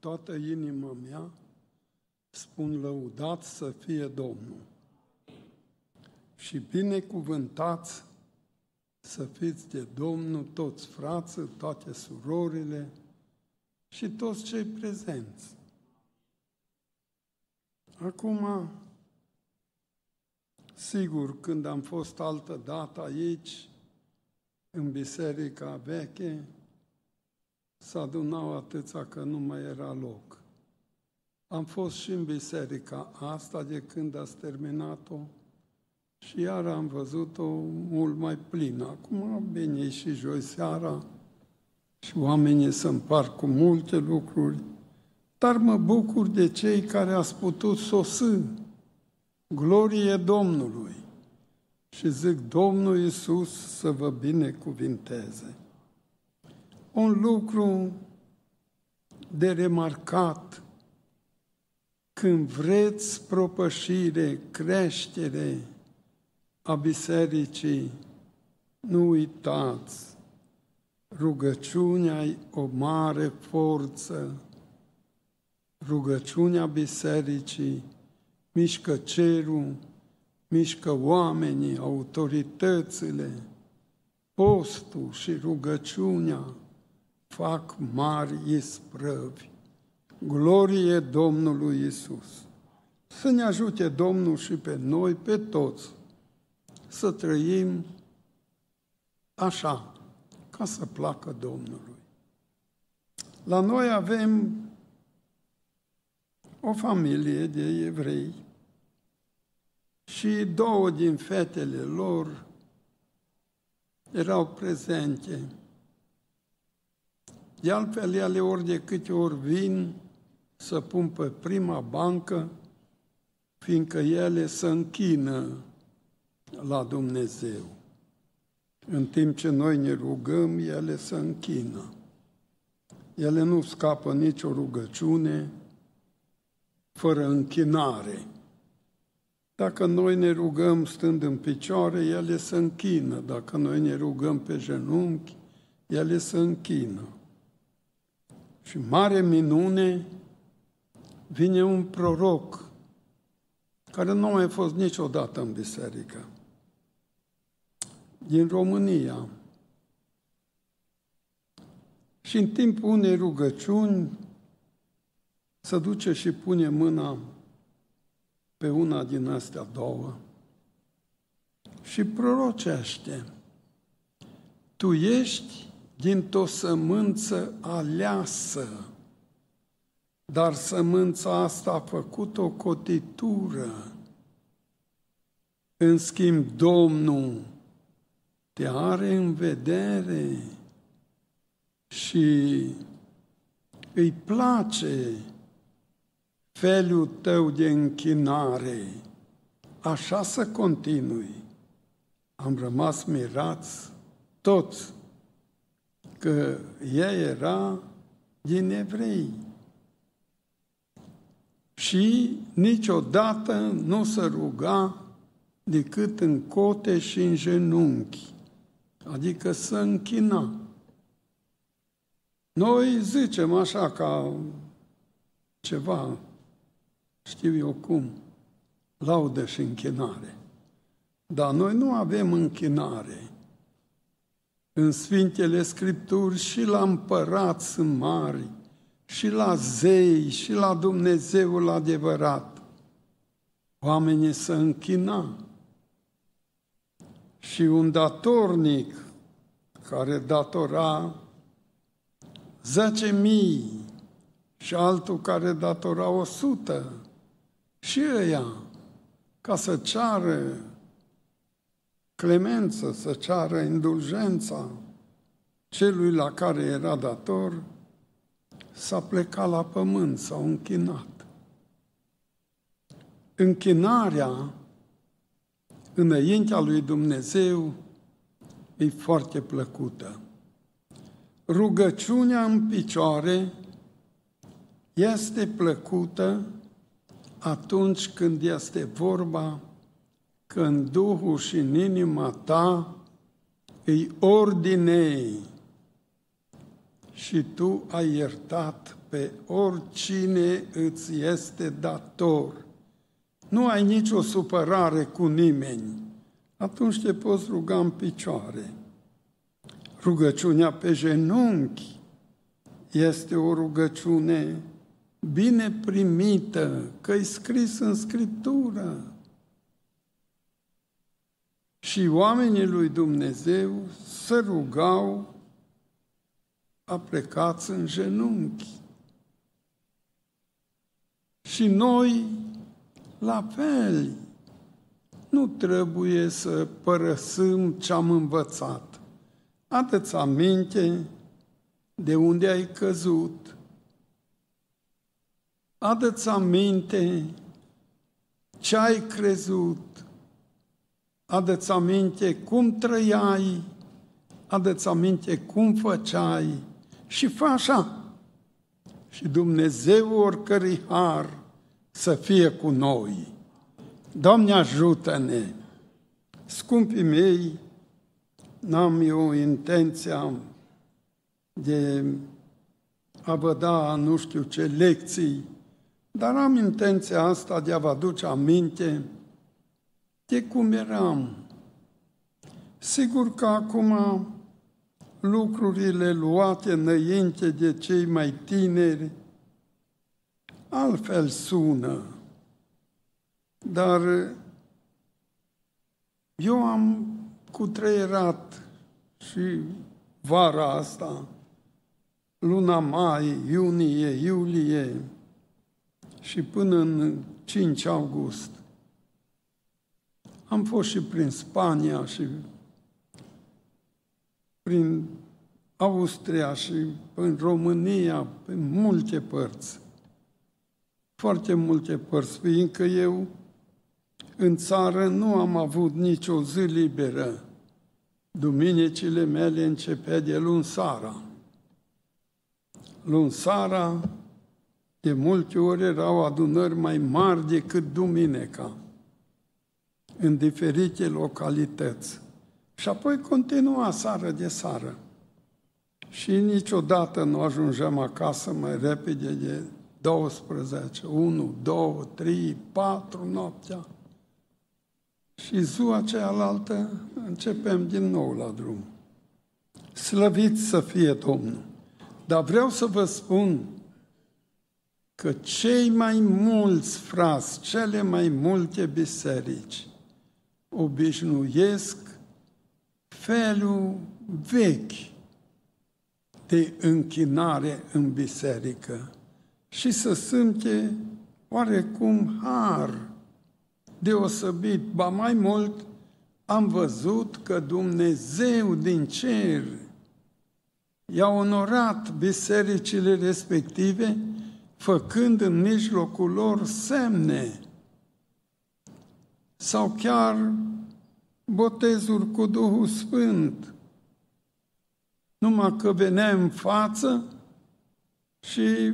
toată inima mea spun lăudat să fie Domnul. Și binecuvântați să fiți de Domnul toți frații, toate surorile și toți cei prezenți. Acum, sigur, când am fost altă dată aici, în biserica veche, s adunau atâția că nu mai era loc. Am fost și în biserica asta de când ați terminat-o și iar am văzut-o mult mai plină. Acum bine și joi seara și oamenii se împart cu multe lucruri, dar mă bucur de cei care ați putut sosi. Glorie Domnului! Și zic, Domnul Iisus să vă binecuvinteze. Un lucru de remarcat. Când vreți propășire, creștere a bisericii, nu uitați, rugăciunea e o mare forță, rugăciunea bisericii mișcă cerul, mișcă oamenii, autoritățile, postul și rugăciunea fac mari isprăvi. Glorie Domnului Isus. Să ne ajute Domnul și pe noi, pe toți, să trăim așa, ca să placă Domnului. La noi avem o familie de evrei și două din fetele lor erau prezente. De altfel, ele ori de câte ori vin să pun pe prima bancă, fiindcă ele se închină la Dumnezeu. În timp ce noi ne rugăm, ele se închină. Ele nu scapă nicio rugăciune fără închinare. Dacă noi ne rugăm stând în picioare, ele se închină. Dacă noi ne rugăm pe genunchi, ele se închină. Și mare minune, vine un proroc care nu a mai fost niciodată în biserică, din România. Și în timpul unei rugăciuni se duce și pune mâna pe una din astea două și prorocește. Tu ești dintr-o sămânță aleasă, dar sămânța asta a făcut o cotitură. În schimb, Domnul te are în vedere și îi place felul tău de închinare, așa să continui. Am rămas mirați toți că ea era din evrei. Și niciodată nu se ruga decât în cote și în genunchi, adică să închina. Noi zicem așa ca ceva știu eu cum, laudă și închinare. Dar noi nu avem închinare. În Sfintele Scripturi și la împărat sunt mari, și la zei, și la Dumnezeul adevărat. Oamenii să închina. Și un datornic care datora zece mii și altul care datora o sută și ăia, ca să ceară clemență, să ceară indulgența celui la care era dator, s-a plecat la pământ, s-au închinat. Închinarea înaintea lui Dumnezeu e foarte plăcută. Rugăciunea în picioare este plăcută atunci când este vorba că în Duhul și în inima ta îi ordinei și tu ai iertat pe oricine îți este dator. Nu ai nicio supărare cu nimeni. Atunci te poți ruga în picioare. Rugăciunea pe genunchi este o rugăciune bine primită, că e scris în Scriptură. Și oamenii lui Dumnezeu se rugau aplecați în genunchi. Și noi, la fel, nu trebuie să părăsim ce am învățat. Adă-ți aminte de unde ai căzut. Adă-ți aminte ce ai crezut. Adă-ți aminte cum trăiai. Adă-ți aminte cum făceai. Și fă așa. Și Dumnezeu oricărui har să fie cu noi. Doamne ajută-ne! Scumpii mei, n-am eu intenția de a vă da nu știu ce lecții, dar am intenția asta de a vă aduce aminte de cum eram. Sigur că acum lucrurile luate înainte de cei mai tineri altfel sună, dar eu am cutreierat și vara asta luna mai, iunie, iulie și până în 5 august. Am fost și prin Spania și prin Austria și în România, pe multe părți. Foarte multe părți, fiindcă eu în țară nu am avut nicio zi liberă. Duminicile mele începea de luni seara luni seara, de multe ori erau adunări mai mari decât duminica, în diferite localități. Și apoi continua seară de seară. Și niciodată nu ajungeam acasă mai repede de 12, 1, 2, 3, 4 noaptea. Și ziua cealaltă începem din nou la drum. Slăvit să fie Domnul! Dar vreau să vă spun că cei mai mulți frați, cele mai multe biserici, obișnuiesc felul vechi de închinare în biserică și să simte oarecum har deosebit. Ba mai mult, am văzut că Dumnezeu din cer i-a onorat bisericile respective, făcând în mijlocul lor semne sau chiar botezuri cu Duhul Sfânt. Numai că venea în față și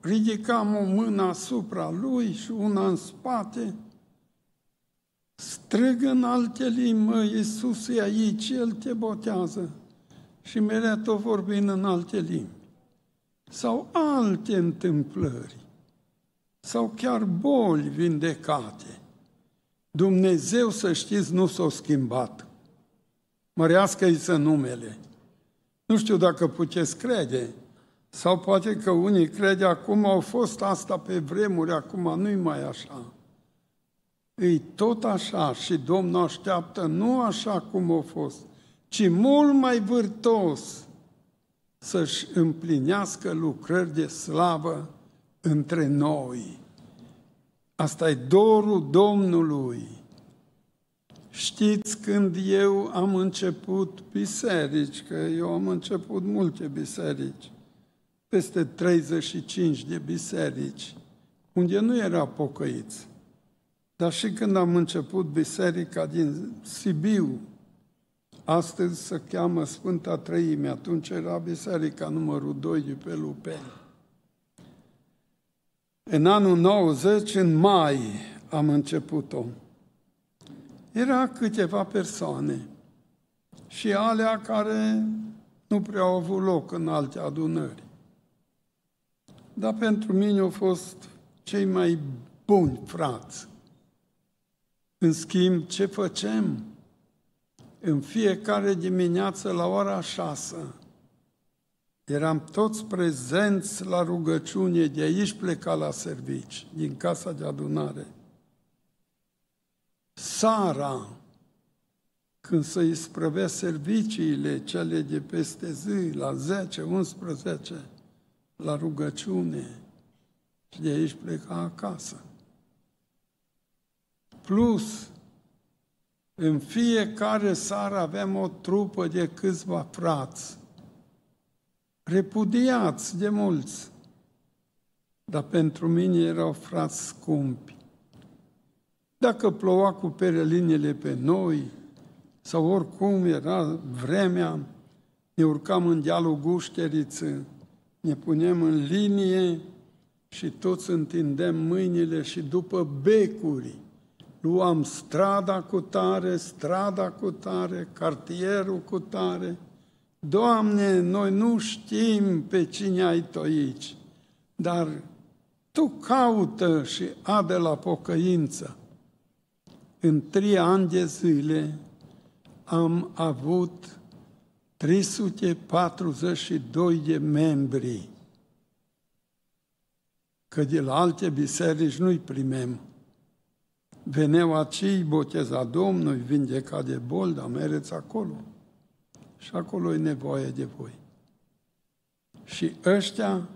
ridicam o mână asupra lui și una în spate, strigă în alte limbi, mă, Iisus e aici, El te botează și mereu tot vorbind în alte limbi. Sau alte întâmplări. Sau chiar boli vindecate. Dumnezeu, să știți, nu s-a schimbat. Mărească-i să numele. Nu știu dacă puteți crede, sau poate că unii crede acum au fost asta pe vremuri, acum nu-i mai așa. E tot așa și Domnul așteaptă nu așa cum a fost, ci mult mai vârtos să-și împlinească lucrări de slavă între noi. Asta e dorul Domnului. Știți când eu am început biserici, că eu am început multe biserici, peste 35 de biserici, unde nu era pocăiți. Dar și când am început biserica din Sibiu, Astăzi se cheamă Sfânta Trăime, atunci era biserica numărul 2 de pe Lupeni. În anul 90, în mai, am început-o. Era câteva persoane și alea care nu prea au avut loc în alte adunări. dar pentru mine au fost cei mai buni frați. În schimb, ce facem? În fiecare dimineață la ora șasă eram toți prezenți la rugăciune, de aici pleca la servici, din casa de adunare. Sara, când să îi sprăvea serviciile, cele de peste zi, la 10, 11, la rugăciune, și de aici pleca acasă. Plus, în fiecare seară aveam o trupă de câțiva frați, repudiați de mulți, dar pentru mine erau frați scumpi. Dacă ploua cu perelinele pe noi, sau oricum era vremea, ne urcam în dealul Gușteriță, ne punem în linie și toți întindem mâinile și după becuri luam strada cu tare, strada cu tare, cartierul cu tare. Doamne, noi nu știm pe cine ai Tu aici, dar Tu caută și adă la pocăință. În trei ani de zile am avut 342 de membri, că de la alte biserici nu-i primem. Veneau acei boteza Domnului, vindeca de bol, dar mereți acolo. Și acolo e nevoie de voi. Și ăștia,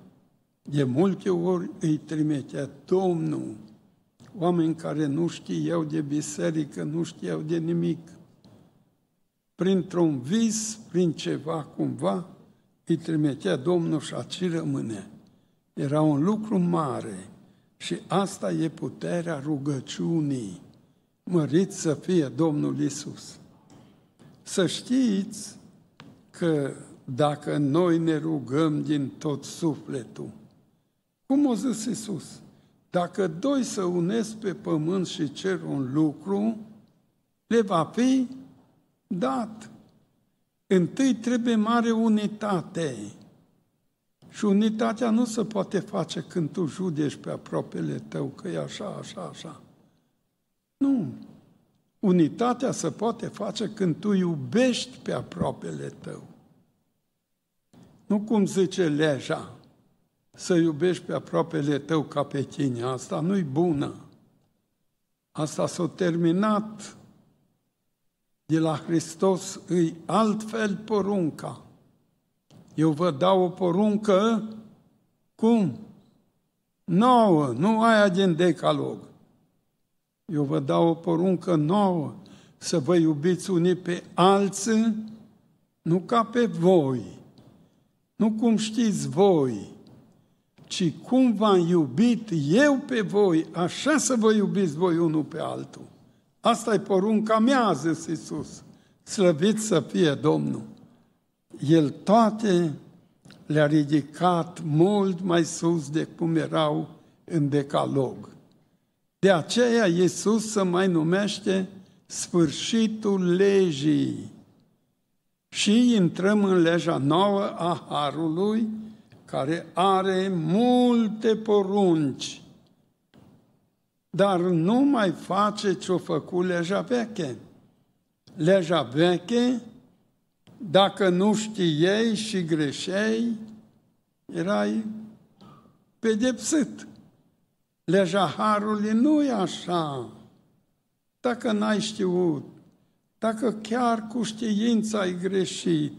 de multe ori, îi trimitea Domnul, oameni care nu știau de biserică, nu știau de nimic, printr-un vis, prin ceva cumva, îi trimitea Domnul și aci rămâne. Era un lucru mare și asta e puterea rugăciunii. Mărit să fie Domnul Isus. Să știți că dacă noi ne rugăm din tot sufletul, cum o zis Isus, dacă doi să unesc pe pământ și cer un lucru, le va fi dat. Întâi trebuie mare unitate. Și unitatea nu se poate face când tu judești pe apropiele tău că e așa, așa, așa. Nu. Unitatea se poate face când tu iubești pe apropiele tău. Nu cum zice legea, să iubești pe apropiele tău ca pe tine. Asta nu-i bună. Asta s-a terminat de la Hristos îi altfel porunca. Eu vă dau o poruncă, cum? Nouă, nu aia din decalog. Eu vă dau o poruncă nouă, să vă iubiți unii pe alții, nu ca pe voi, nu cum știți voi, ci cum v-am iubit eu pe voi, așa să vă iubiți voi unul pe altul. Asta e porunca mea, a zis Iisus. Slăvit să fie Domnul. El toate le-a ridicat mult mai sus de cum erau în decalog. De aceea Iisus se mai numește sfârșitul legii. Și intrăm în legea nouă a Harului, care are multe porunci dar nu mai face ce-o făcut legea veche. Legea veche, dacă nu știei și greșei, erai pedepsit. Legea Harului nu e așa. Dacă n-ai știut, dacă chiar cu știința ai greșit,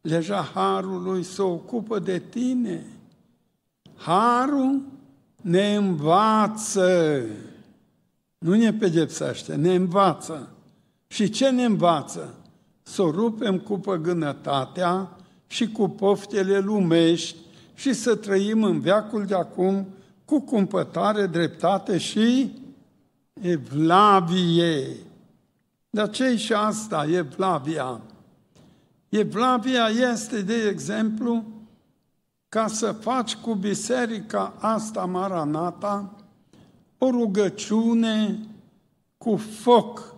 legea Harului se ocupă de tine. Harul ne învață, nu ne pedepsește, ne învață. Și ce ne învață? Să o rupem cu păgânătatea și cu poftele lumești și să trăim în veacul de acum cu cumpătare, dreptate și evlavie. Dar ce și asta, evlavia? Evlavia este, de exemplu, ca să faci cu biserica asta Maranata o rugăciune cu foc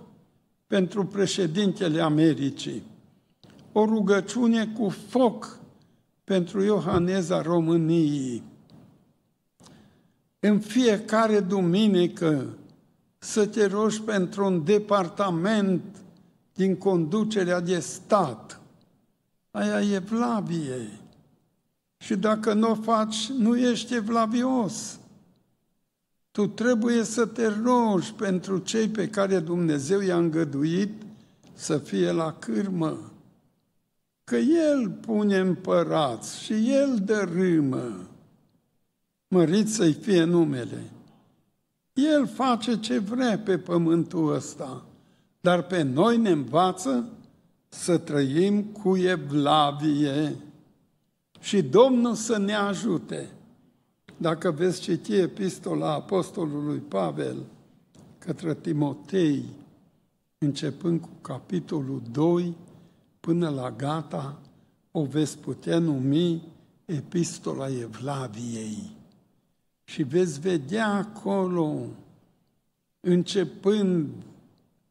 pentru președintele Americii, o rugăciune cu foc pentru Iohaneza României, în fiecare duminică să te rogi pentru un departament din conducerea de stat. Aia e vlavie. Și dacă nu o faci, nu ești evlavios. Tu trebuie să te rogi pentru cei pe care Dumnezeu i-a îngăduit să fie la cârmă. Că El pune împărați și El dărâmă. Mărit să-i fie numele. El face ce vrea pe pământul ăsta, dar pe noi ne învață să trăim cu evlavie și Domnul să ne ajute. Dacă veți citi epistola Apostolului Pavel către Timotei, începând cu capitolul 2 până la gata, o veți putea numi Epistola Evlaviei. Și veți vedea acolo, începând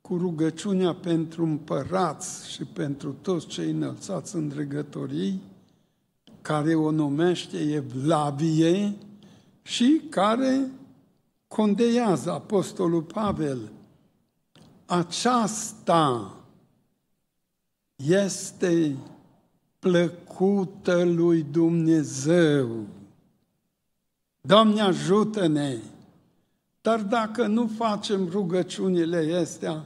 cu rugăciunea pentru împărați și pentru toți cei înălțați în dregătorii, care o numește Evlavie și care condeiază Apostolul Pavel. Aceasta este plăcută lui Dumnezeu. Doamne ajută-ne! Dar dacă nu facem rugăciunile astea,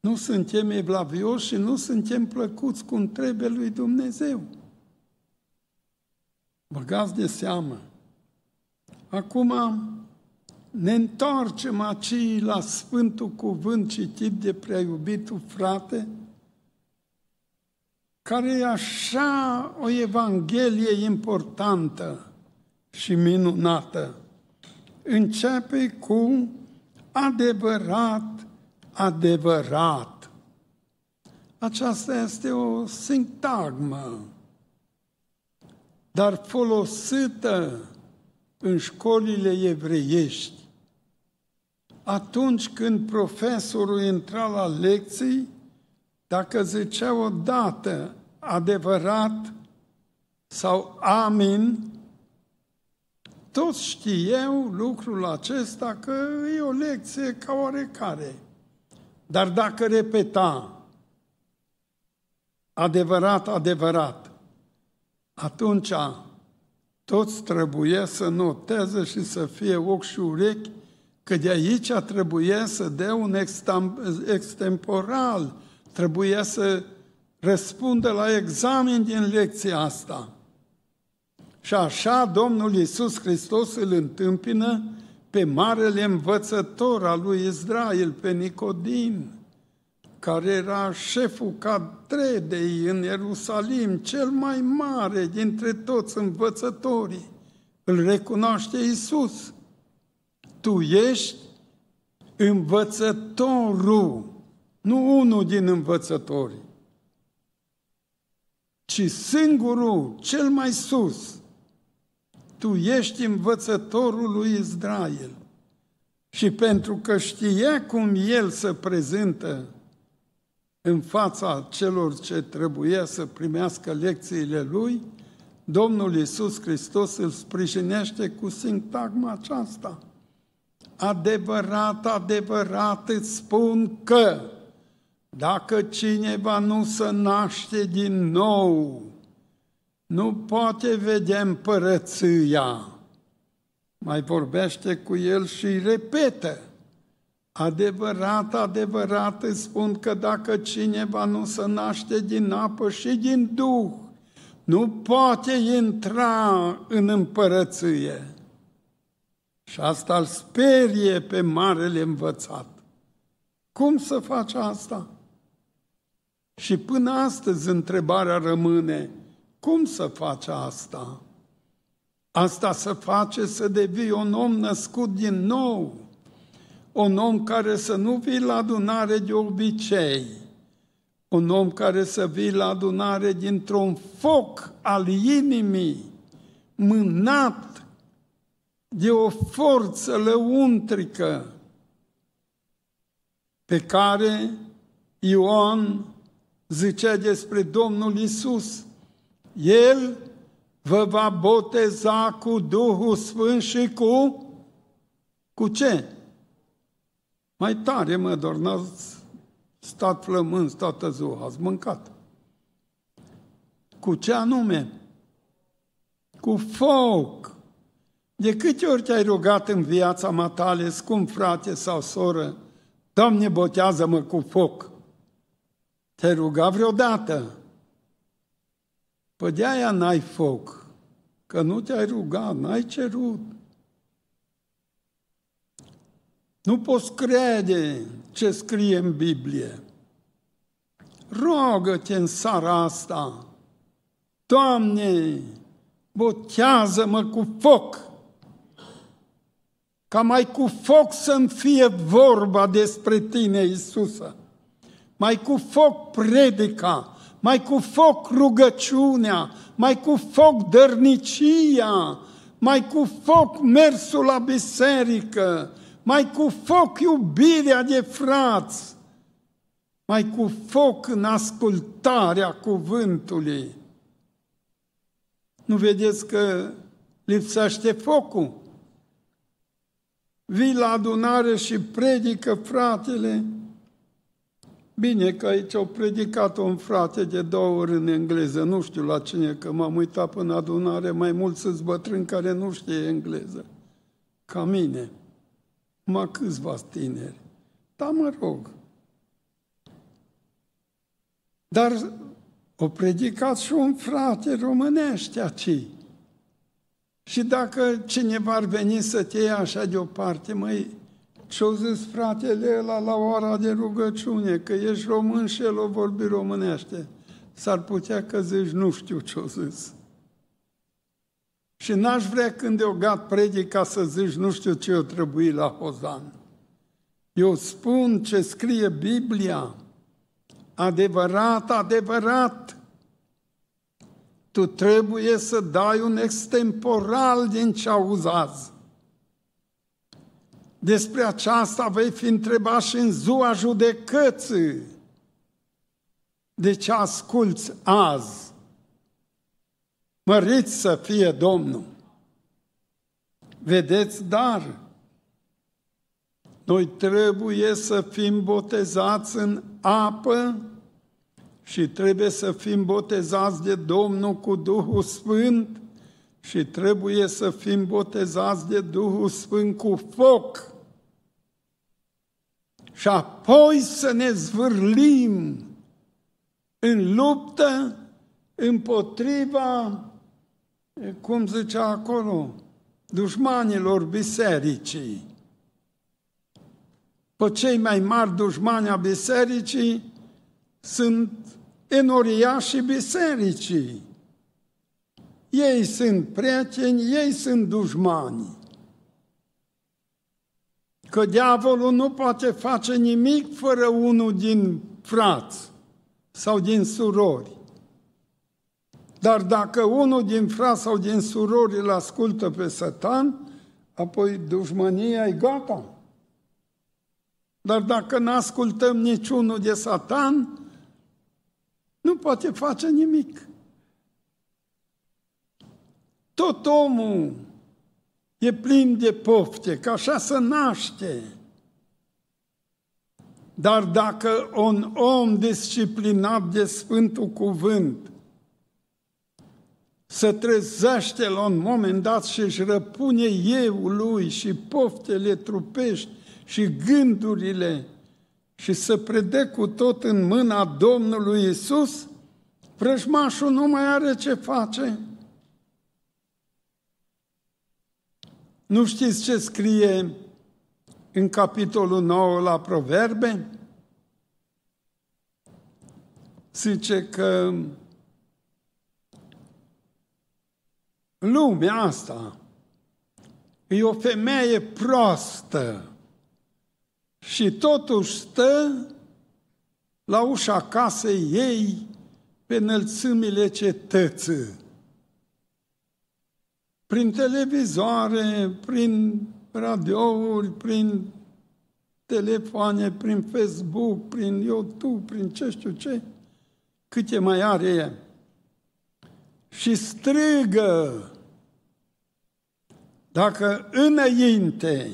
nu suntem evlavioși și nu suntem plăcuți cum trebuie lui Dumnezeu. Băgați de seamă. Acum ne întoarcem aici la Sfântul Cuvânt citit de prea iubitul frate, care e așa o evanghelie importantă și minunată. Începe cu adevărat, adevărat. Aceasta este o sintagmă, dar folosită în școlile evreiești. Atunci când profesorul intra la lecții, dacă zicea o dată adevărat sau amin, toți știau lucrul acesta că e o lecție ca oarecare. Dar dacă repeta adevărat, adevărat, atunci toți trebuie să noteze și să fie ochi și urechi că de aici trebuie să dea un extemporal, trebuie să răspundă la examen din lecția asta. Și așa Domnul Iisus Hristos îl întâmpină pe marele învățător al lui Israel, pe Nicodim, care era șeful catredei în Ierusalim, cel mai mare dintre toți învățătorii. Îl recunoaște Iisus. Tu ești învățătorul, nu unul din învățători, ci singurul, cel mai sus. Tu ești învățătorul lui Israel. Și pentru că știa cum el se prezintă în fața celor ce trebuia să primească lecțiile lui, Domnul Iisus Hristos îl sprijinește cu sintagma aceasta. Adevărat, adevărat îți spun că dacă cineva nu se naște din nou, nu poate vedea împărăția. Mai vorbește cu el și repetă. Adevărat, adevărat îți spun că dacă cineva nu se naște din apă și din Duh, nu poate intra în împărăție. Și asta îl sperie pe marele învățat. Cum să faci asta? Și până astăzi întrebarea rămâne, cum să faci asta? Asta să face să devii un om născut din nou, un om care să nu vii la adunare de obicei, un om care să vii la adunare dintr-un foc al inimii, mânat de o forță lăuntrică pe care Ioan zicea despre Domnul Isus. El vă va boteza cu Duhul Sfânt și cu Cu ce? Mai tare, mă, doar n-ați stat flămâns toată ziua, ați mâncat. Cu ce anume? Cu foc. De câte ori te-ai rugat în viața matale, scump frate sau soră, Doamne, botează-mă cu foc. Te-ai rugat vreodată? Păi de aia n-ai foc, că nu te-ai rugat, n-ai cerut. Nu poți crede ce scrie în Biblie. Rogă-te în seara asta, Doamne, botează-mă cu foc, ca mai cu foc să-mi fie vorba despre tine, Iisusă. Mai cu foc predica, mai cu foc rugăciunea, mai cu foc dărnicia, mai cu foc mersul la biserică, mai cu foc iubirea de frați, mai cu foc în ascultarea cuvântului. Nu vedeți că lipsește focul? Vii la adunare și predică fratele. Bine că aici au predicat un frate de două ori în engleză, nu știu la cine, că m-am uitat până adunare, mai mulți sunt bătrâni care nu știe engleză, ca mine mă câțiva tineri. Da, mă rog. Dar o predicat și un frate românește aici. Și dacă cineva ar veni să te ia așa deoparte, măi, ce-o zis fratele ăla la ora de rugăciune, că ești român și el o vorbi românește. S-ar putea că zici, nu știu ce-o zis. Și n-aș vrea când eu gat predica să zici nu știu ce o trebuie la Hozan. Eu spun ce scrie Biblia, adevărat, adevărat. Tu trebuie să dai un extemporal din ce auzi azi. Despre aceasta vei fi întrebat și în ziua judecății. De ce asculți azi? Mărit să fie Domnul! Vedeți, dar noi trebuie să fim botezați în apă și trebuie să fim botezați de Domnul cu Duhul Sfânt și trebuie să fim botezați de Duhul Sfânt cu foc. Și apoi să ne zvârlim în luptă împotriva cum zicea acolo, dușmanilor bisericii. Pe cei mai mari dușmani a bisericii sunt enoriașii bisericii. Ei sunt prieteni, ei sunt dușmani. Că diavolul nu poate face nimic fără unul din frați sau din surori. Dar dacă unul din frați sau din surori îl ascultă pe Satan, apoi dușmania e gata. Dar dacă nu ascultăm niciunul de Satan, nu poate face nimic. Tot omul e plin de pofte, că așa se naște. Dar dacă un om disciplinat de Sfântul Cuvânt să trezește la un moment dat și își răpune eu lui și poftele trupești și gândurile și să prede cu tot în mâna Domnului Isus, vrăjmașul nu mai are ce face. Nu știți ce scrie în capitolul 9 la Proverbe? Zice că lumea asta e o femeie proastă și totuși stă la ușa casei ei pe înălțimile cetății. Prin televizoare, prin radiouri, prin telefoane, prin Facebook, prin YouTube, prin ce știu ce, câte mai are ea și strigă. Dacă înainte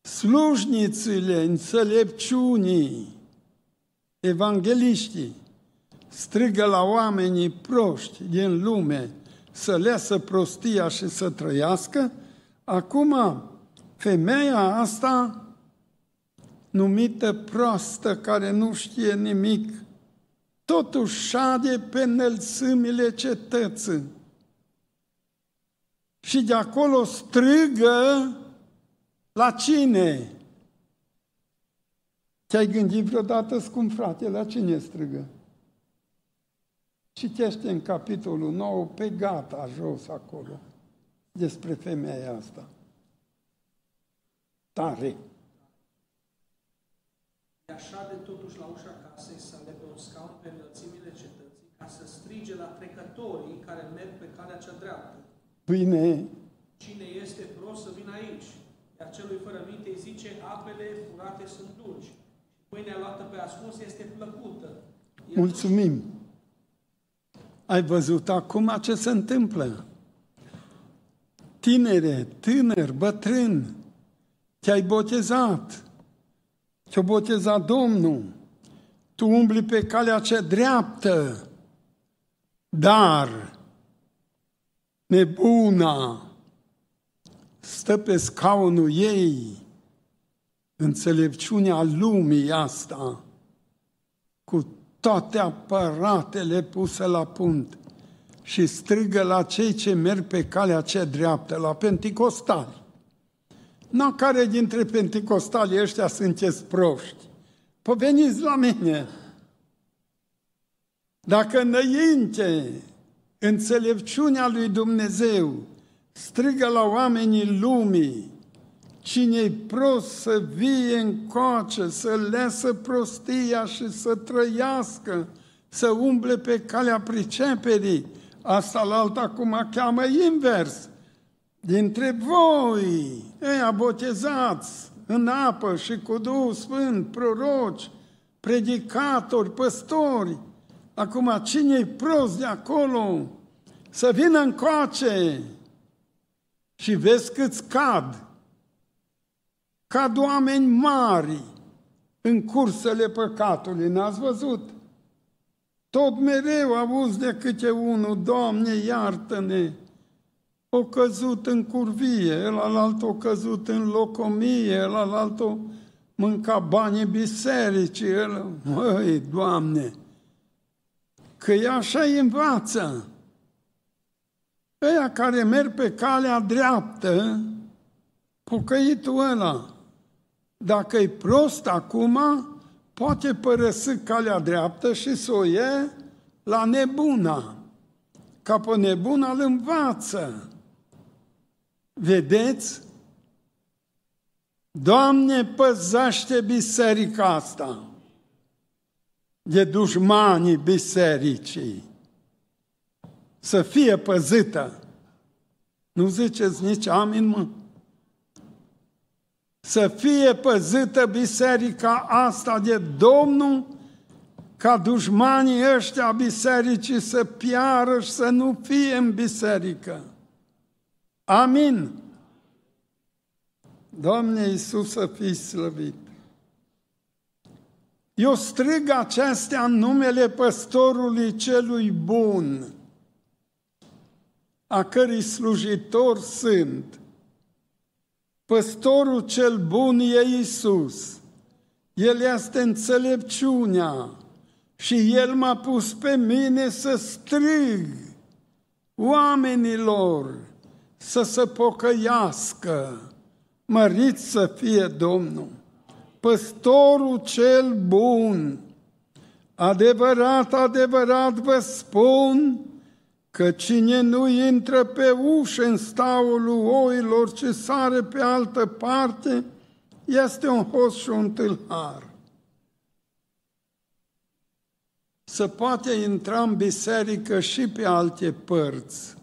slujnițile înțelepciunii, evangeliștii, strigă la oamenii proști din lume să leasă prostia și să trăiască, acum femeia asta numită proastă, care nu știe nimic, totuși șade pe înălțimile cetății. Și de acolo strigă la cine? Te-ai gândit vreodată, scump frate, la cine strigă? Citește în capitolul 9 pe gata, jos acolo, despre femeia asta. Tare. Așa de totuși la ușa casei să le pe un scaun pe înălțimile cetății ca să strige la trecătorii care merg pe calea cea dreaptă. Bine. Cine este prost să vină aici. Iar celui fără minte îi zice, apele furate sunt dulci. Și pâinea luată pe ascuns este plăcută. Iar Mulțumim. Ai văzut acum ce se întâmplă? Tinere, tânăr, bătrân, te-ai botezat, te-a botezat Domnul, tu umbli pe calea cea dreaptă, dar nebuna stă pe scaunul ei, înțelepciunea lumii asta, cu toate aparatele puse la punct și strigă la cei ce merg pe calea cea dreaptă, la penticostali. Nu care dintre penticostali ăștia sunteți proști? Păi veniți la mine. Dacă înainte înțelepciunea lui Dumnezeu strigă la oamenii lumii, cine-i prost să vie încoace, să leasă prostia și să trăiască, să umble pe calea priceperii, asta la alta acum cheamă invers. Dintre voi, ei botezați în apă și cu Duhul Sfânt, proroci, predicatori, păstori, acum cine-i prost de acolo, să vină încoace și vezi câți cad, cad oameni mari în cursele păcatului, n-ați văzut? Tot mereu auzi de câte unul, Doamne, iartă-ne, o căzut în curvie, ălalt o căzut în locomie, ălalt o mânca banii bisericii, el, măi, Doamne, că e așa învață. Ăia care merg pe calea dreaptă, pocăitul ăla, dacă e prost acum, poate părăsi calea dreaptă și să o ie la nebuna. Ca pe nebuna îl învață. Vedeți? Doamne, păzește biserica asta de dușmanii bisericii. Să fie păzită. Nu ziceți nici amin, mă? Să fie păzită biserica asta de Domnul, ca dușmanii ăștia bisericii să piară și să nu fie în biserică. Amin. Doamne Iisus să fii slăvit. Eu strig acestea în numele păstorului celui bun, a cărui slujitor sunt. Păstorul cel bun e Iisus. El este înțelepciunea și El m-a pus pe mine să strig oamenilor să se pocăiască. Mărit să fie Domnul! Păstorul cel bun! Adevărat, adevărat vă spun că cine nu intră pe ușă în staul oilor, ce sare pe altă parte, este un host și un tâlhar. Să poate intra în biserică și pe alte părți.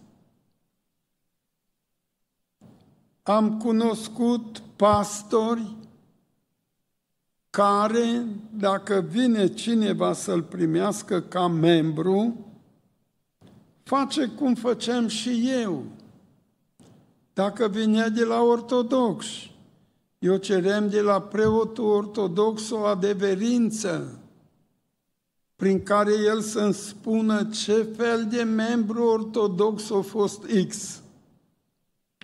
Am cunoscut pastori care, dacă vine cineva să-l primească ca membru, face cum făceam și eu. Dacă vine de la ortodoxi, Eu cerem de la preotul ortodox o adeverință prin care el să-mi spună ce fel de membru ortodox a fost X.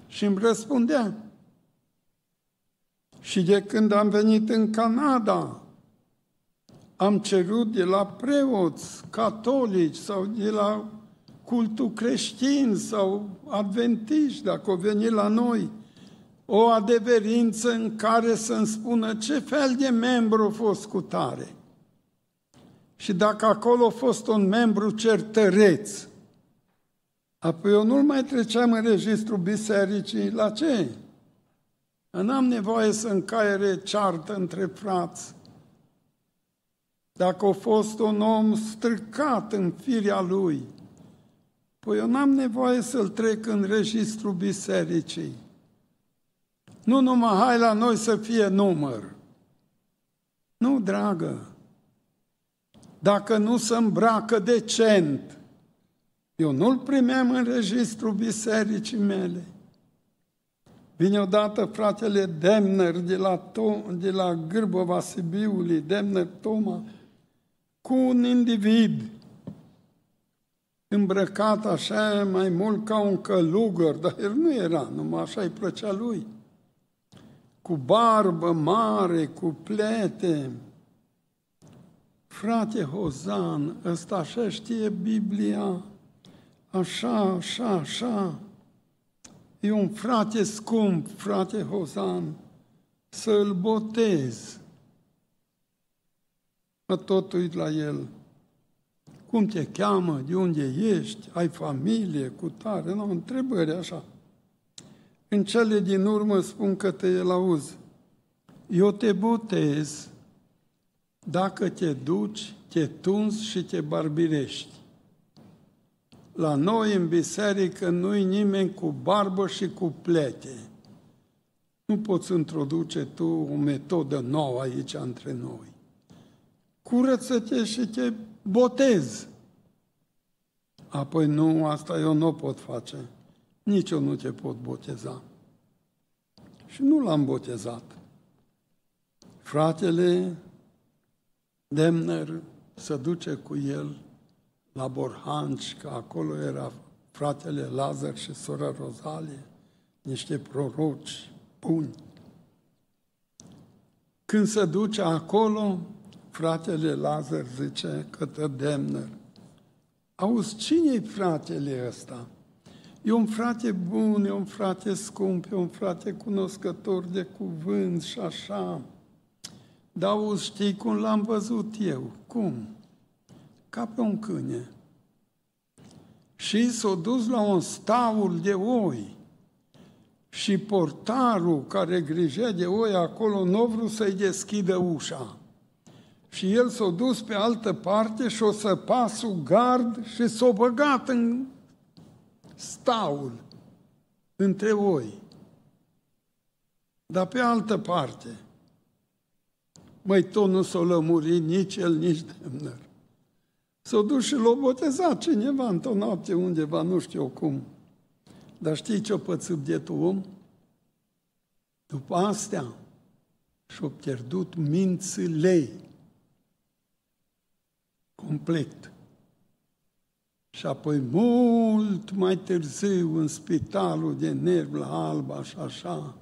Și îmi răspundea. Și de când am venit în Canada, am cerut de la preoți catolici sau de la cultul creștin sau adventiști, dacă au venit la noi, o adeverință în care să-mi spună ce fel de membru a fost cu tare. Și dacă acolo a fost un membru certăreț, apoi eu nu-l mai treceam în registrul bisericii. La ce? N-am nevoie să încaiere ceartă între frați. Dacă a fost un om stricat în firea lui, păi eu n-am nevoie să-l trec în registrul bisericii. Nu numai hai la noi să fie număr. Nu, dragă. Dacă nu se îmbracă decent, eu nu-l primeam în registrul bisericii mele. Vine odată fratele Demner de la, Tom, de la Gârbova Sibiului, Demner Toma, cu un individ îmbrăcat așa mai mult ca un călugăr, dar el nu era, numai așa îi plăcea lui. Cu barbă mare, cu plete. Frate Hozan, ăsta așa știe Biblia, așa, așa, așa. E un frate scump, frate Hozan, să-l botez. Mă tot uit la el. Cum te cheamă? De unde ești? Ai familie? Cu tare? Nu, întrebări așa. În cele din urmă spun că te el auzi. Eu te botez dacă te duci, te tunzi și te barbirești. La noi în biserică nu-i nimeni cu barbă și cu plete. Nu poți introduce tu o metodă nouă aici între noi. Curăță-te și te botezi. Apoi nu, asta eu nu pot face. Nici eu nu te pot boteza. Și nu l-am botezat. Fratele Demner să duce cu el la Borhanci, că acolo era fratele Lazar și sora Rozalie, niște proroci buni. Când se duce acolo, fratele Lazar zice către Demner, auzi, cine e fratele ăsta? E un frate bun, e un frate scump, e un frate cunoscător de cuvânt și așa. Dar auzi, știi cum l-am văzut eu? Cum? Ca pe un câine. Și s-a dus la un staul de oi. Și portarul care grijea de oi acolo nu a vrut să-i deschidă ușa. Și el s-a dus pe altă parte și o să pasul gard și s-a băgat în staul între oi. Dar pe altă parte, Măi, tot nu s-o lămuri nici el, nici demner. S-o dus și l-a botezat cineva într-o noapte undeva, nu știu cum. Dar știi ce-o pățit bietul om? După astea și-o pierdut mințile complet. Și apoi mult mai târziu în spitalul de nerv la Alba și așa,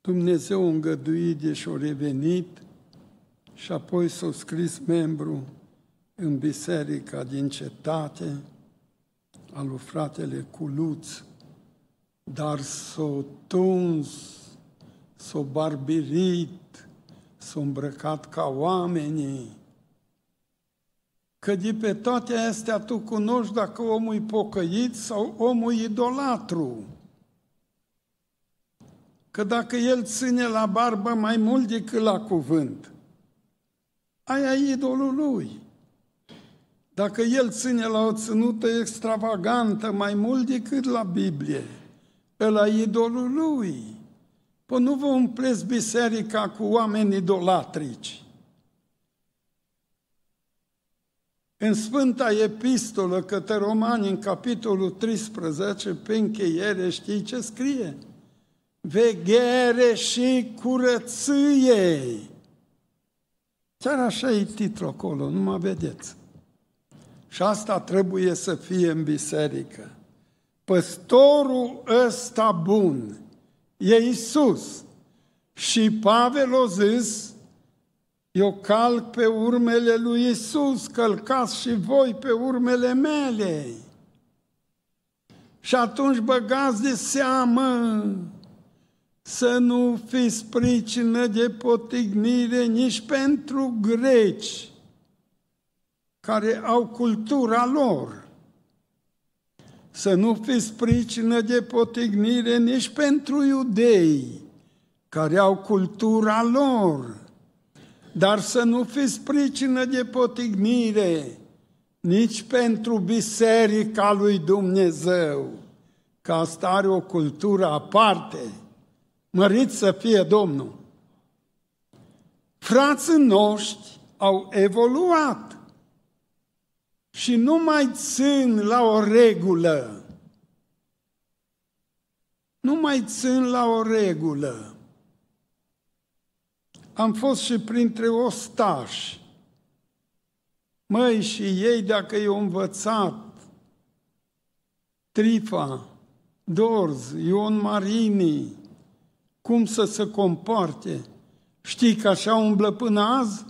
Dumnezeu a îngăduit de și-a revenit și apoi s-a scris membru în biserica din cetate al lui fratele Culuț, dar s-a tuns, s-a barbirit, s-a îmbrăcat ca oamenii. Că de pe toate astea tu cunoști dacă omul e pocăit sau omul e idolatru. Că dacă el ține la barbă mai mult decât la cuvânt, aia e idolul lui. Dacă el ține la o ținută extravagantă mai mult decât la Biblie, ăla e idolul lui. Păi nu vă umpleți biserica cu oameni idolatrici. În Sfânta Epistolă către Romani, în capitolul 13, pe încheiere, știi ce scrie? veghere și curăție. Chiar așa e titlul acolo, nu mă vedeți. Și asta trebuie să fie în biserică. Păstorul ăsta bun e Isus. Și Pavel a zis, eu calc pe urmele lui Isus, călcați și voi pe urmele mele. Și atunci băgați de seamă să nu fiți pricină de potignire nici pentru greci, care au cultura lor. Să nu fiți pricină de potignire nici pentru iudei, care au cultura lor, dar să nu fiți pricină de potignire nici pentru biserica lui Dumnezeu, că asta are o cultură aparte. Mărit să fie Domnul! Frații noștri au evoluat și nu mai țin la o regulă. Nu mai țin la o regulă. Am fost și printre ostași. Măi, și ei, dacă i-au învățat Trifa, Dorz, Ion Marini, cum să se comporte, știi că așa umblă până azi?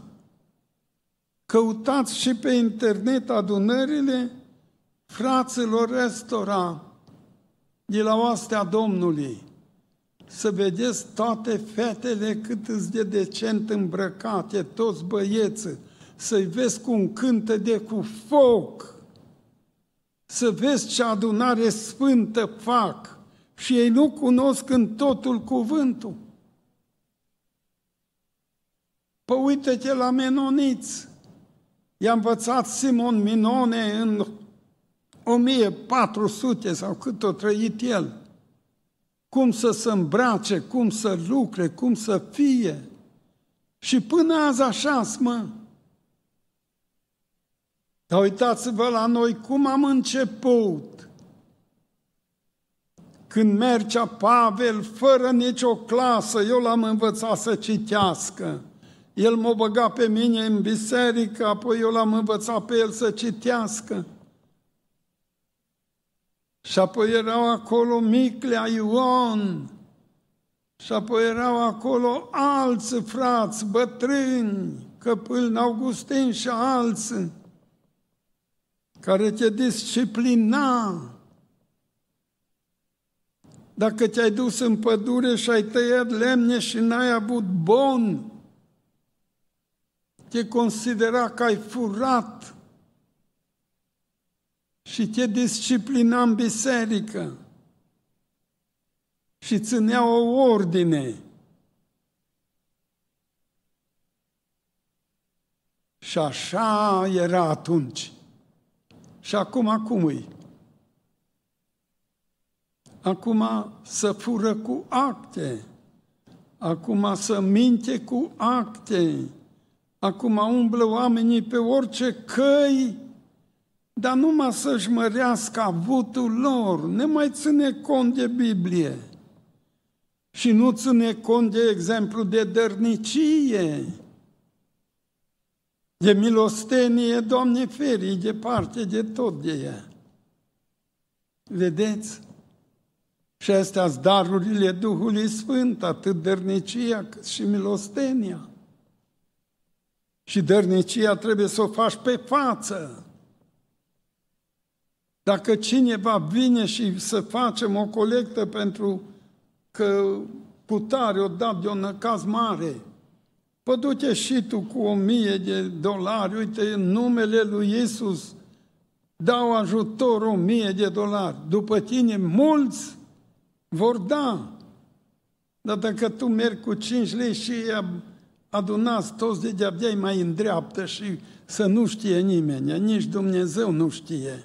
Căutați și pe internet adunările fraților restora de la oastea Domnului. Să vedeți toate fetele cât îți de decent îmbrăcate, toți băieții, să-i vezi cum cântă de cu foc, să vezi ce adunare sfântă fac și ei nu cunosc în totul cuvântul. Păi uite-te la menoniți, I-a învățat Simon Minone în 1400 sau cât o trăit el. Cum să se îmbrace, cum să lucre, cum să fie. Și până azi așa mă. Dar uitați-vă la noi cum am început. Când mergea Pavel fără nicio clasă, eu l-am învățat să citească. El m-a băgat pe mine în biserică, apoi eu l-am învățat pe el să citească. Și apoi erau acolo Miclea, Ion, și apoi erau acolo alți frați, bătrâni, Căpâlni, Augustin și alții, care te disciplina. Dacă te-ai dus în pădure și ai tăiat lemne și n-ai avut bon, te considera că ai furat și te disciplina în biserică și ținea o ordine. Și așa era atunci. Și acum, acum îi? Acum să fură cu acte. Acum să minte cu acte Acum umblă oamenii pe orice căi, dar numai să-și mărească avutul lor, ne mai ține cont de Biblie. Și nu ține cont, de exemplu, de dărnicie, de milostenie, Doamne ferii, de parte de tot de ea. Vedeți? Și astea darurile Duhului Sfânt, atât dărnicia cât și milostenia. Și dărnicia trebuie să o faci pe față. Dacă cineva vine și să facem o colectă pentru că putare o dat de un năcaz mare, pă du și tu cu o mie de dolari, uite, în numele lui Isus, dau ajutor o mie de dolari. După tine, mulți vor da. Dar dacă tu mergi cu cinci lei și adunați toți de de mai în dreaptă și să nu știe nimeni, nici Dumnezeu nu știe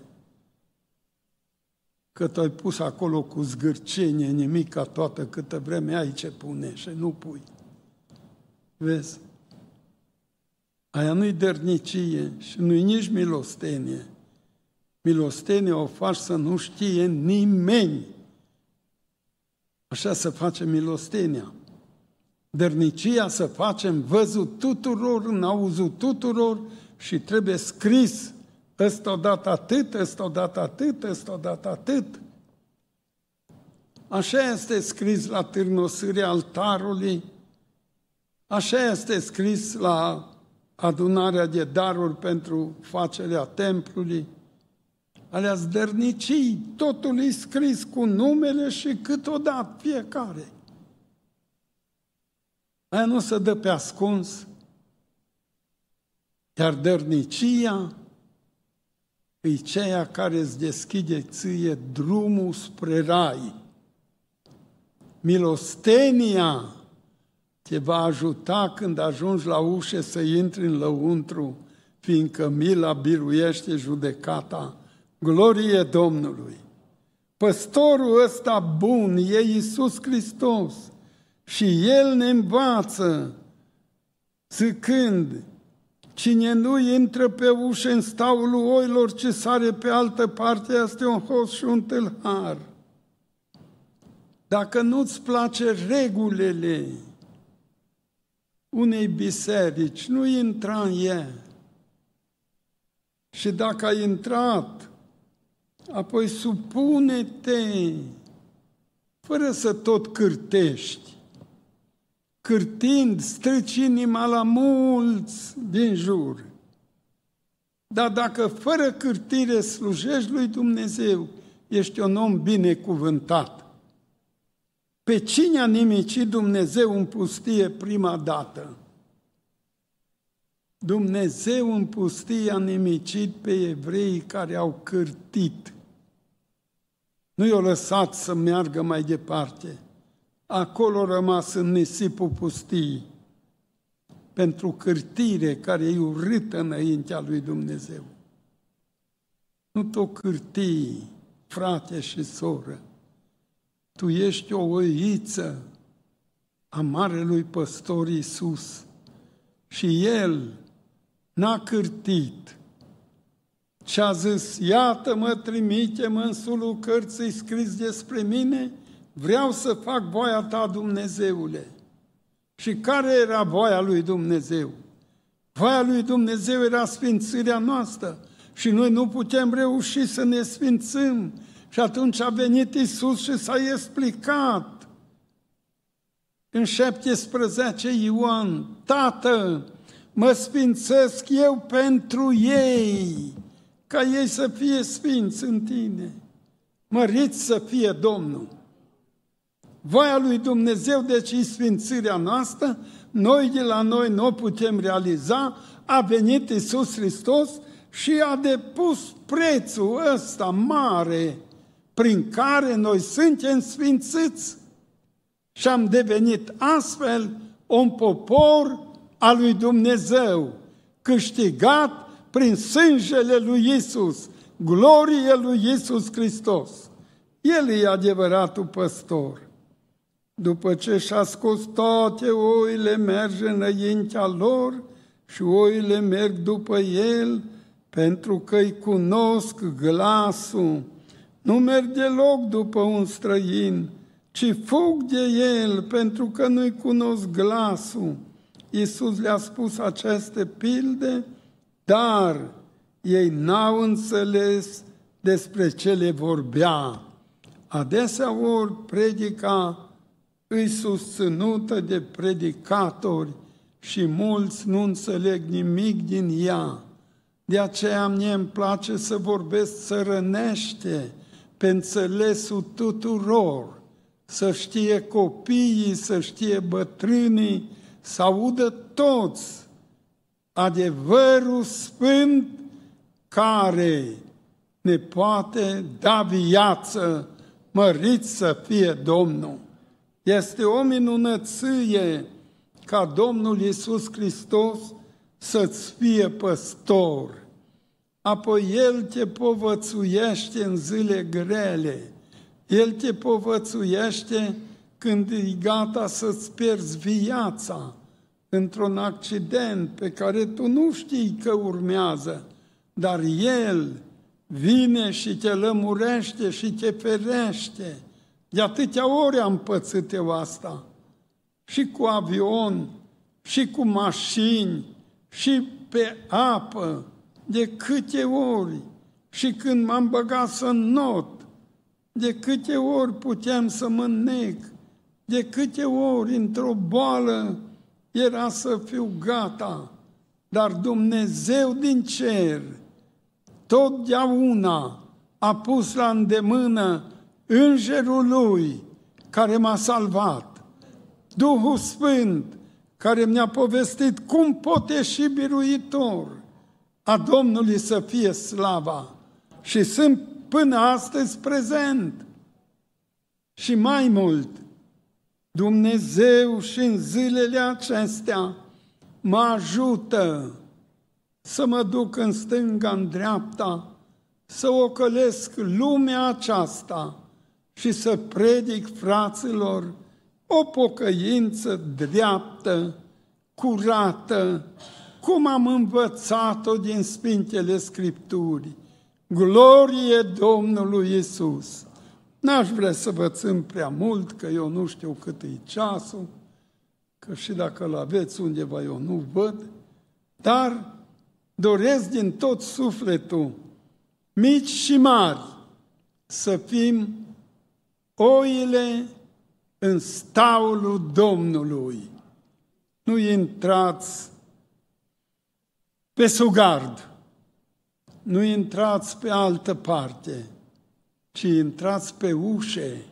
că tu ai pus acolo cu zgârcenie nimic ca toată câtă vreme ai ce pune și nu pui. Vezi? Aia nu-i dărnicie și nu-i nici milostenie. Milostenie o faci să nu știe nimeni. Așa să facem milostenia. Dărnicia să facem văzut tuturor, în auzul tuturor și trebuie scris ăsta odată atât, ăsta odată atât, ăsta odată atât. Așa este scris la târnosirea altarului, așa este scris la adunarea de daruri pentru facerea templului, alea zdărnicii, totul e scris cu numele și câteodată fiecare. Aia nu se dă pe ascuns, iar dărnicia e ceea care îți deschide ție drumul spre rai. Milostenia te va ajuta când ajungi la ușă să intri în lăuntru, fiindcă mila biruiește judecata. Glorie Domnului! Păstorul ăsta bun e Iisus Hristos și El ne învață zicând, Cine nu intră pe ușă în staul oilor, ce sare pe altă parte, este un host și un tâlhar. Dacă nu-ți place regulile unei biserici, nu intra în ea. Și dacă ai intrat, apoi supune-te, fără să tot cârtești, cârtind, strici inima la mulți din jur. Dar dacă fără cârtire slujești lui Dumnezeu, ești un om binecuvântat. Pe cine a nimicit Dumnezeu în pustie prima dată? Dumnezeu în pustie a nimicit pe evrei care au cârtit. Nu i-a lăsat să meargă mai departe acolo rămas în nisipul pustii, pentru cârtire care e urâtă înaintea lui Dumnezeu. Nu tu cârtii, frate și soră, tu ești o oiță a Marelui Păstor Iisus și El n-a cârtit, ce a zis, iată-mă, trimite-mă în sulul cărții scris despre mine – vreau să fac voia ta, Dumnezeule. Și care era voia lui Dumnezeu? Voia lui Dumnezeu era sfințirea noastră și noi nu putem reuși să ne sfințăm. Și atunci a venit Isus și s-a explicat în 17 Ioan, Tată, mă sfințesc eu pentru ei, ca ei să fie sfinți în tine. Măriți să fie Domnul. Voia lui Dumnezeu, deci e sfințirea noastră, noi de la noi nu o putem realiza, a venit Isus Hristos și a depus prețul ăsta mare prin care noi suntem sfințiți și am devenit astfel un popor al lui Dumnezeu, câștigat prin sângele lui Isus, glorie lui Isus Hristos. El e adevăratul păstor. După ce și-a scos toate oile, merge înaintea lor și oile merg după el, pentru că îi cunosc glasul. Nu merg deloc după un străin, ci fug de el, pentru că nu-i cunosc glasul. Iisus le-a spus aceste pilde, dar ei n-au înțeles despre ce le vorbea. Adesea ori predica îi susținută de predicatori și mulți nu înțeleg nimic din ea. De aceea mie îmi place să vorbesc sărănește pe înțelesul tuturor, să știe copiii, să știe bătrânii, să audă toți adevărul sfânt care ne poate da viață, mărit să fie Domnul. Este o minunăție ca Domnul Iisus Hristos să-ți fie păstor. Apoi El te povățuiește în zile grele. El te povățuiește când e gata să-ți pierzi viața într-un accident pe care tu nu știi că urmează, dar El vine și te lămurește și te ferește De atâtea ori am pățit eu asta. Și cu avion, și cu mașini, și pe apă, de câte ori. Și când m-am băgat să not, de câte ori puteam să mă nec, de câte ori într-o boală era să fiu gata, dar Dumnezeu din cer totdeauna a pus la îndemână Îngerul Lui care m-a salvat, Duhul Sfânt care mi-a povestit cum pot ieși biruitor, a Domnului să fie slava. Și sunt până astăzi prezent. Și mai mult, Dumnezeu și în zilele acestea mă ajută să mă duc în stânga, în dreapta, să ocălesc lumea aceasta și să predic fraților o pocăință dreaptă, curată, cum am învățat-o din Sfintele Scripturii. Glorie Domnului Isus! N-aș vrea să vă țin prea mult, că eu nu știu cât e ceasul, că și dacă îl aveți undeva eu nu văd, dar doresc din tot sufletul, mici și mari, să fim oile în staulul Domnului. Nu intrați pe sugard, nu intrați pe altă parte, ci intrați pe ușe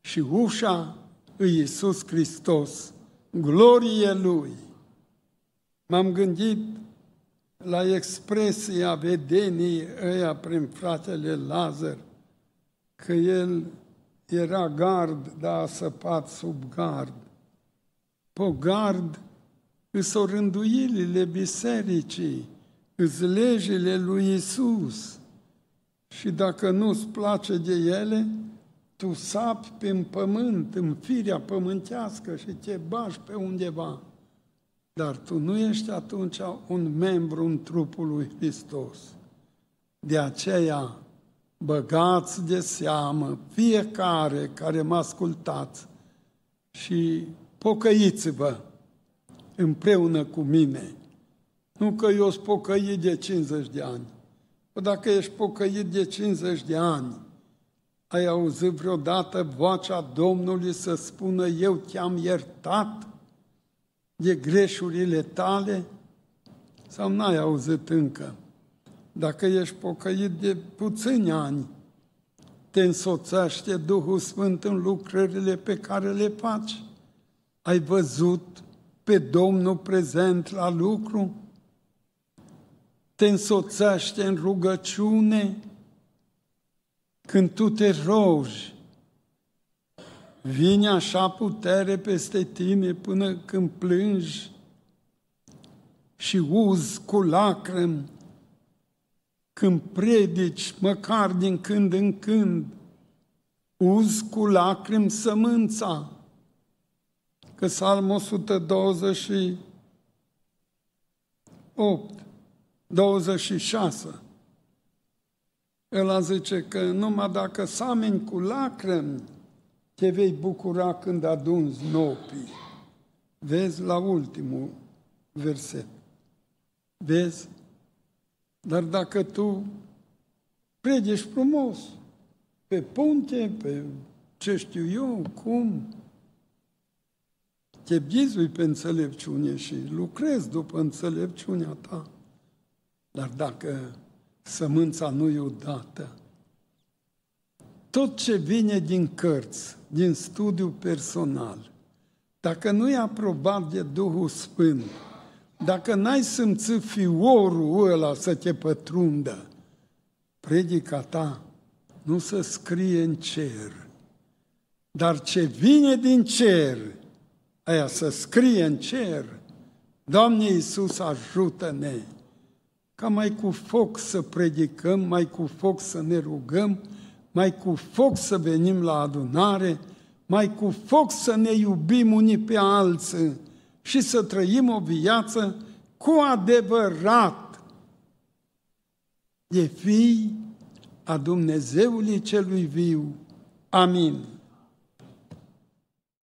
și ușa îi Iisus Hristos, glorie Lui. M-am gândit la expresia vedenii ăia prin fratele Lazar, că el era gard, dar a săpat sub gard. Pe gard îs rânduielile bisericii, îs legile lui Isus. Și dacă nu-ți place de ele, tu sapi pe pământ, în firea pământească și te bași pe undeva. Dar tu nu ești atunci un membru în trupul lui Hristos. De aceea, băgați de seamă fiecare care mă ascultați și pocăiți-vă împreună cu mine. Nu că eu sunt pocăit de 50 de ani. Că dacă ești pocăit de 50 de ani, ai auzit vreodată vocea Domnului să spună, eu te-am iertat de greșurile tale? Sau n-ai auzit încă? Dacă ești pocăit de puțini ani, te însoțește Duhul Sfânt în lucrările pe care le faci. Ai văzut pe Domnul prezent la lucru? Te însoțește în rugăciune când tu te rogi. Vine așa putere peste tine până când plângi și uzi cu lacrimi când predici, măcar din când în când, uzi cu lacrimi sămânța. Că Psalmul 128, 26, el zice că numai dacă sameni cu lacrimi, te vei bucura când adunzi nopii. Vezi la ultimul verset. Vezi? Dar dacă tu predici frumos, pe punte, pe ce știu eu, cum, te bizui pe înțelepciune și lucrezi după înțelepciunea ta. Dar dacă sămânța nu e odată, tot ce vine din cărți, din studiu personal, dacă nu e aprobat de Duhul Sfânt, dacă n-ai simțit fiorul ăla să te pătrundă, predica ta nu se scrie în cer, dar ce vine din cer, aia să scrie în cer. Doamne Iisus, ajută-ne ca mai cu foc să predicăm, mai cu foc să ne rugăm, mai cu foc să venim la adunare, mai cu foc să ne iubim unii pe alții, și să trăim o viață cu adevărat de fii a Dumnezeului celui viu. Amin.